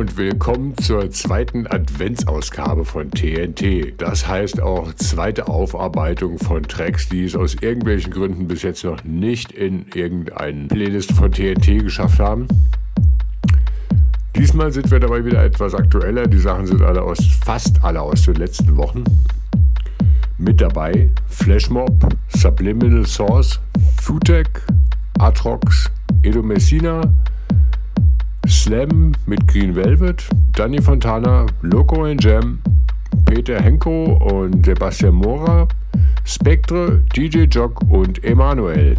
Und willkommen zur zweiten Adventsausgabe von TNT. Das heißt auch zweite Aufarbeitung von Tracks, die es aus irgendwelchen Gründen bis jetzt noch nicht in irgendeinen Playlist von TNT geschafft haben. Diesmal sind wir dabei wieder etwas aktueller. Die Sachen sind alle aus, fast alle aus den letzten Wochen. Mit dabei Flashmob, Subliminal Source, Futek, Atrox, Edo Messina, Slam mit Green Velvet, Danny Fontana, Loco and Jam, Peter Henko und Sebastian Mora, Spectre, DJ Jock und Emanuel.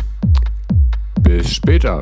Bis später.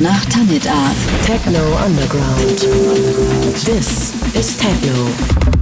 Nach Tanit Art. Techno Underground. This is Techno.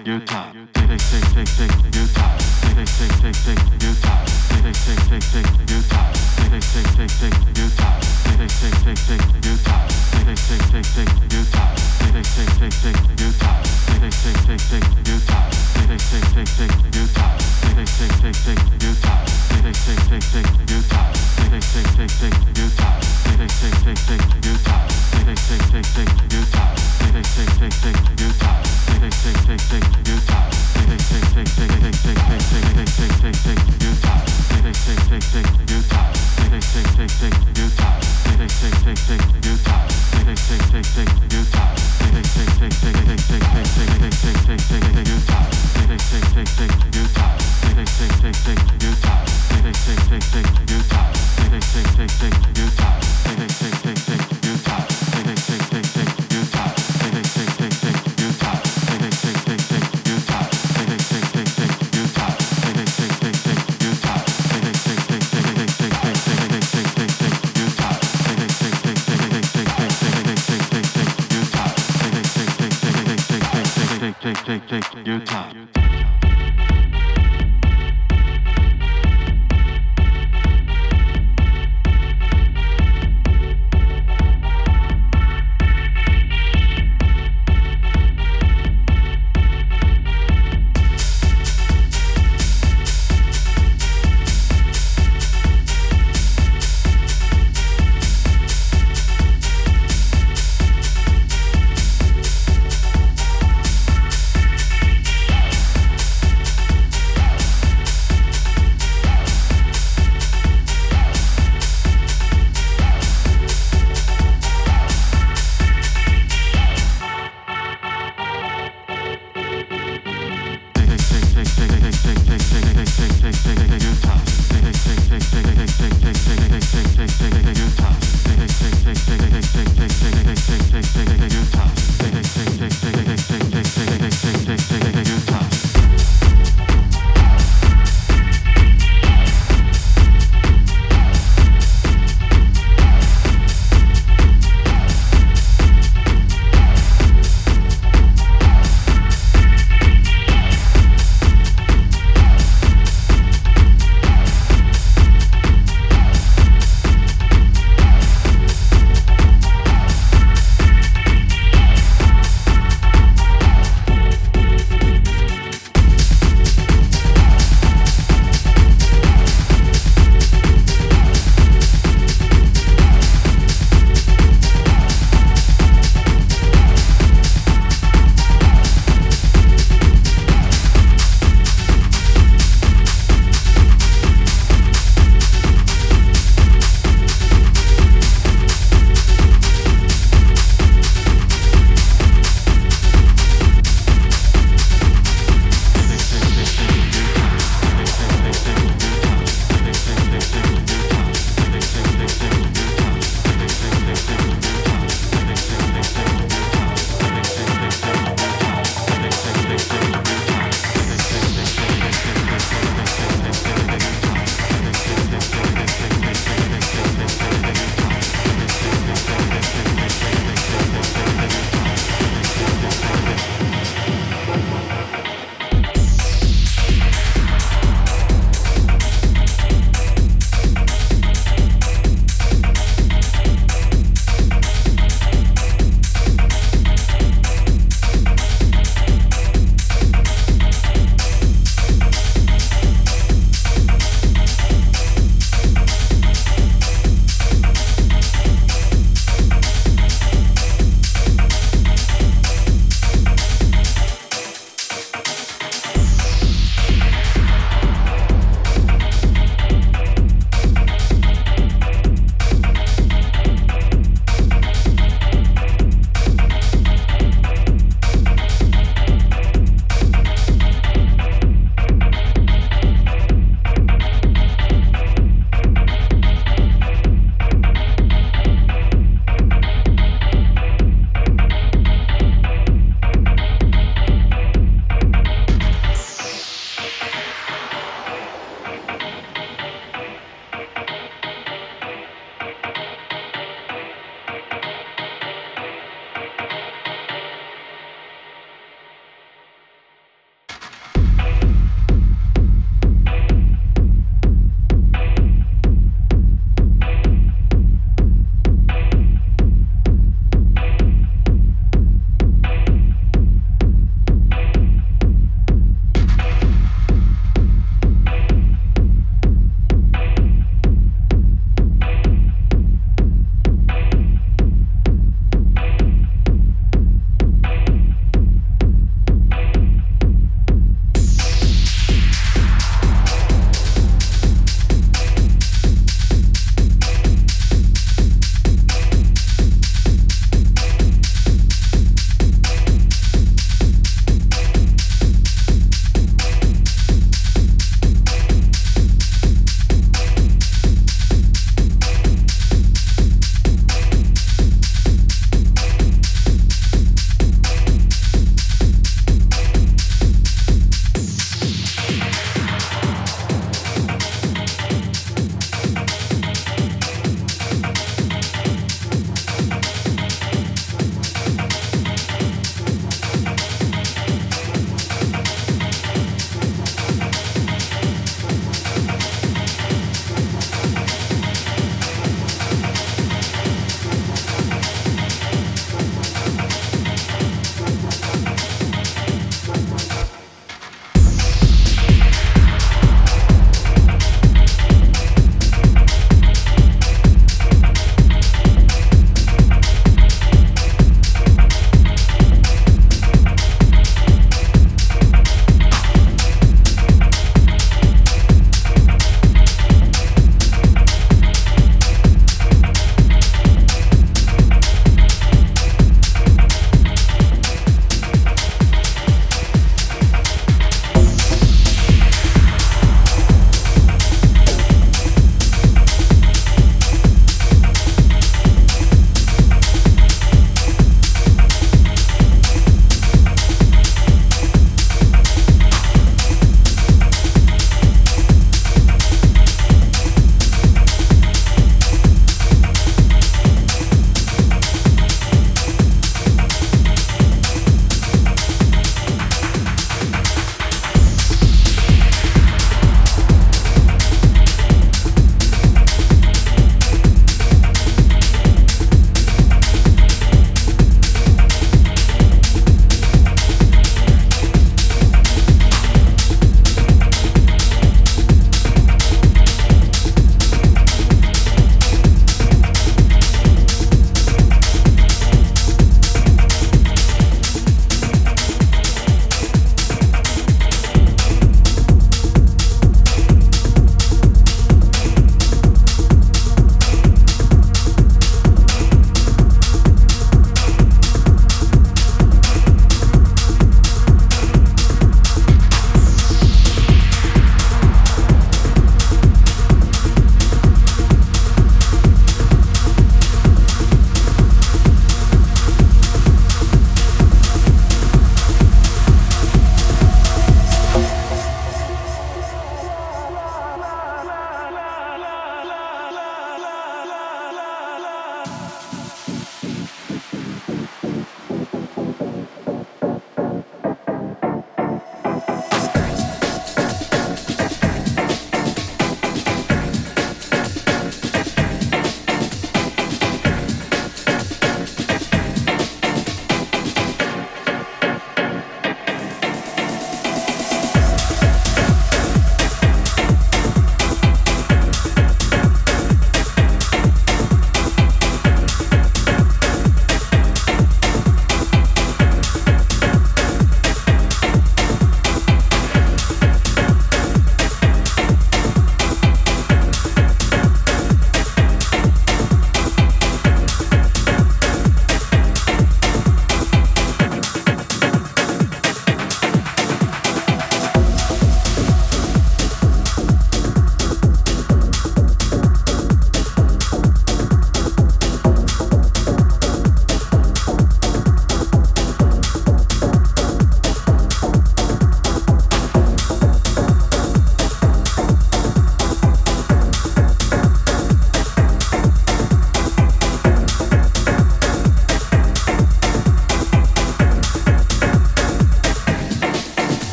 Take your time. Take, take, take, take, take.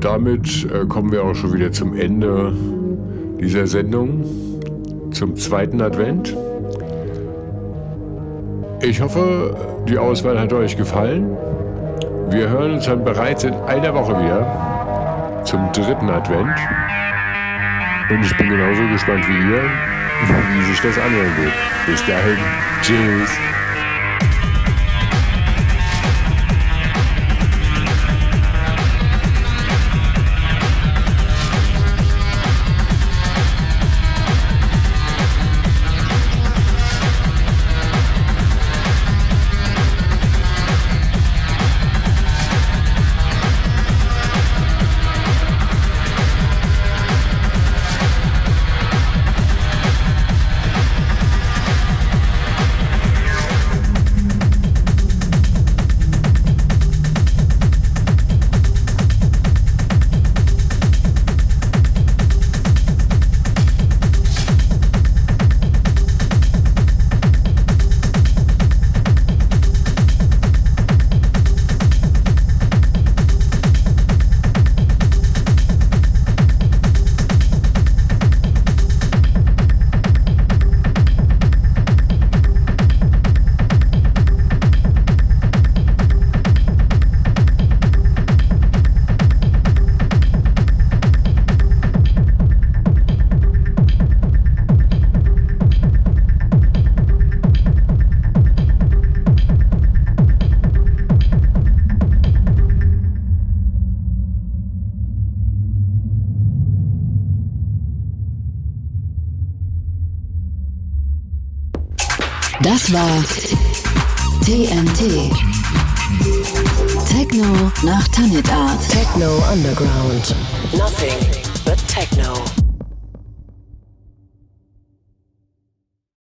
Und damit äh, kommen wir auch schon wieder zum Ende dieser Sendung, zum zweiten Advent. Ich hoffe, die Auswahl hat euch gefallen. Wir hören uns dann bereits in einer Woche wieder zum dritten Advent. Und ich bin genauso gespannt wie ihr, wie sich das anhören wird. Bis dahin, tschüss.